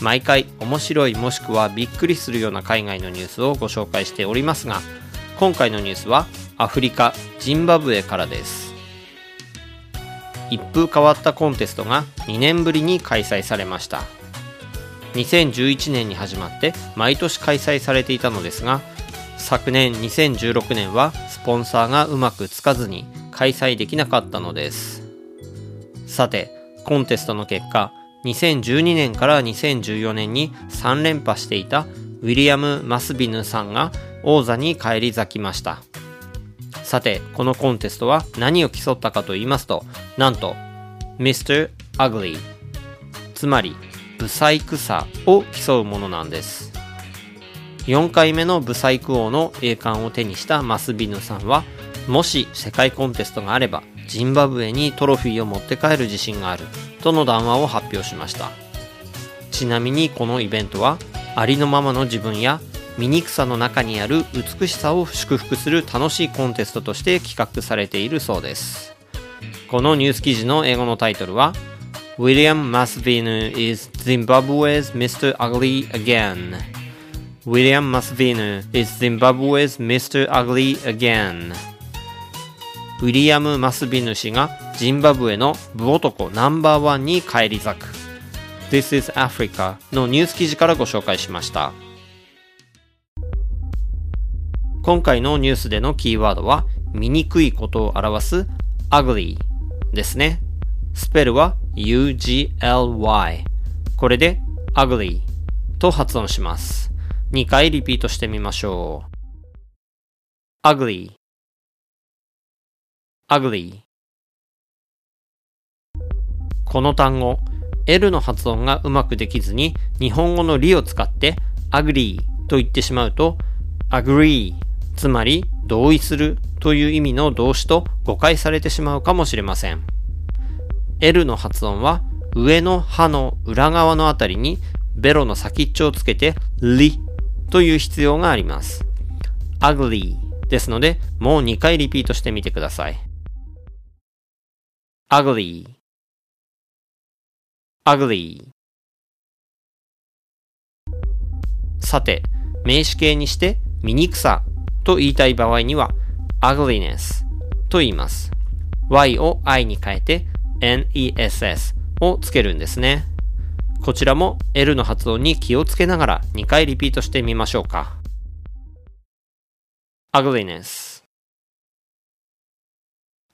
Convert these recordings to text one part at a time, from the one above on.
毎回面白いもしくはびっくりするような海外のニュースをご紹介しておりますが今回のニュースはアフリカジンバブエからです。一風変わったコンテストが2年ぶりに開催されました。2011年に始まって毎年開催されていたのですが昨年2016年はスポンサーがうまくつかずに開催できなかったのです。さてコンテストの結果2012年から2014年に3連覇していたウィリアム・マスビヌさんが王座に返り咲きましたさてこのコンテストは何を競ったかと言いますとなんと Mr. Ugly つまりブサイクさを競うものなんです4回目のブサイク王の栄冠を手にしたマスビヌさんはもし世界コンテストがあればジンバブエにトロフィーを持って帰る自信があるとの談話を発表しましたちなみにこのイベントはありのままの自分や醜さの中にある美しさを祝福する楽しいコンテストとして企画されているそうですこのニュース記事の英語のタイトルは William Masvinu is Zimbabwe's Mr. Ugly again William Masvinu is Zimbabwe's Mr. Ugly again ウィリアム・マスビヌ氏がジンバブエの部男ナンバーワンに返り咲く。This is Africa のニュース記事からご紹介しました。今回のニュースでのキーワードは醜いことを表す ugly ですね。スペルは ugly これで ugly と発音します。2回リピートしてみましょう。ugly ugly この単語 L の発音がうまくできずに日本語の理を使って agree と言ってしまうと agree つまり同意するという意味の動詞と誤解されてしまうかもしれません。L の発音は上の歯の裏側のあたりにベロの先っちょをつけてりという必要があります。ugly ですのでもう2回リピートしてみてください。Ugly ugly さて、名詞形にして醜さと言いたい場合には ugliness と言います。y を i に変えて ness をつけるんですね。こちらも L の発音に気をつけながら2回リピートしてみましょうか。ugliness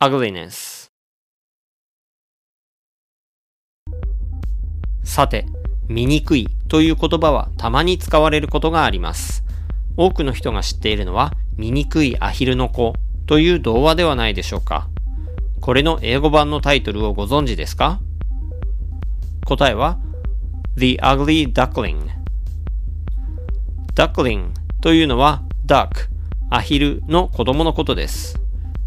ugliness さて、醜いという言葉はたまに使われることがあります。多くの人が知っているのは、醜いアヒルの子という童話ではないでしょうか。これの英語版のタイトルをご存知ですか？答えは、The Ugly Duckling。Duckling というのは duck、アヒルの子供のことです。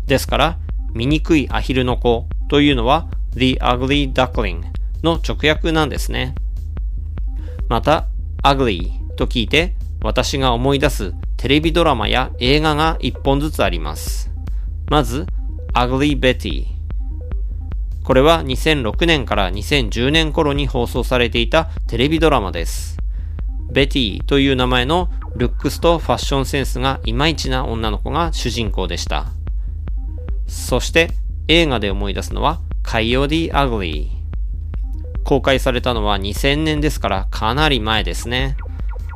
ですから、醜いアヒルの子というのは The Ugly Duckling の直訳なんですね。また、ugly と聞いて私が思い出すテレビドラマや映画が一本ずつあります。まず、Ugly Betty。これは2006年から2010年頃に放送されていたテレビドラマです。ベティという名前のルックスとファッションセンスがいまいちな女の子が主人公でした。そして映画で思い出すのは Coyote Ugly。公開されたのは2000年ですからかなり前ですね。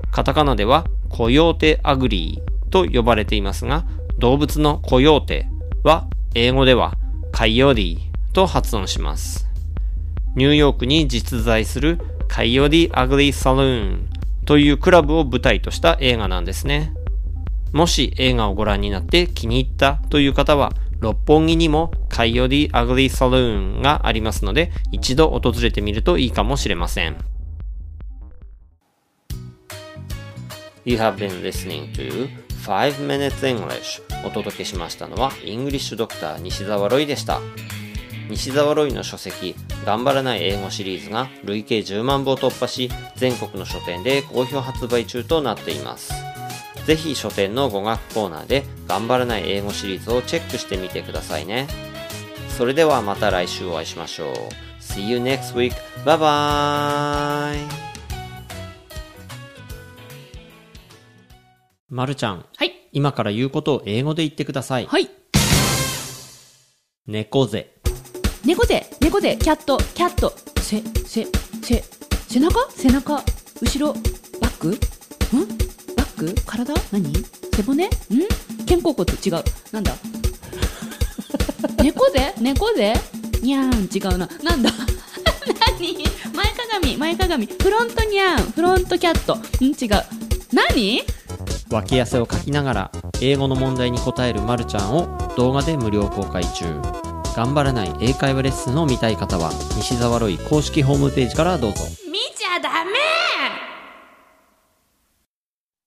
カタカナではコヨーテアグリーと呼ばれていますが、動物のコヨーテは英語では Coyote と発音します。ニューヨークに実在する Coyote Ugly Saloon というクラブを舞台とした映画なんですね。もし映画をご覧になって気に入ったという方は、六本木にも Coyote Ugly Saloon がありますので、一度訪れてみるといいかもしれません。You have been listening to 5 Minutes English. お届けしましたのはイングリッシュドクター西澤ロイでした。西澤ロイの書籍頑張らない英語シリーズが累計10万部を突破し全国の書店で好評発売中となっています。ぜひ書店の語学コーナーで頑張らない英語シリーズをチェックしてみてくださいねそれではまた来週お会いしましょう See you next week. Bye bye! まるちゃん、はい。今から言うことを英語で言ってください。はい。猫背。猫背、猫背、キャット、キャット、せ、せ、せ、背中？背中、後ろ、バック？ん？ク？体？何？背骨？ん？肩甲骨？違う。なんだ？猫背猫背にゃーん、違うな。なんだ？何？前かがみ、前かがみ。フロントにゃーん、フロントキャット。ん？違う。何？脇汗をかきながら英語の問題に答えるまるちゃんを動画で無料公開中。頑張らない英会話レッスンを見たい方は西澤ロイ公式ホームページからどうぞ。見ちゃダメ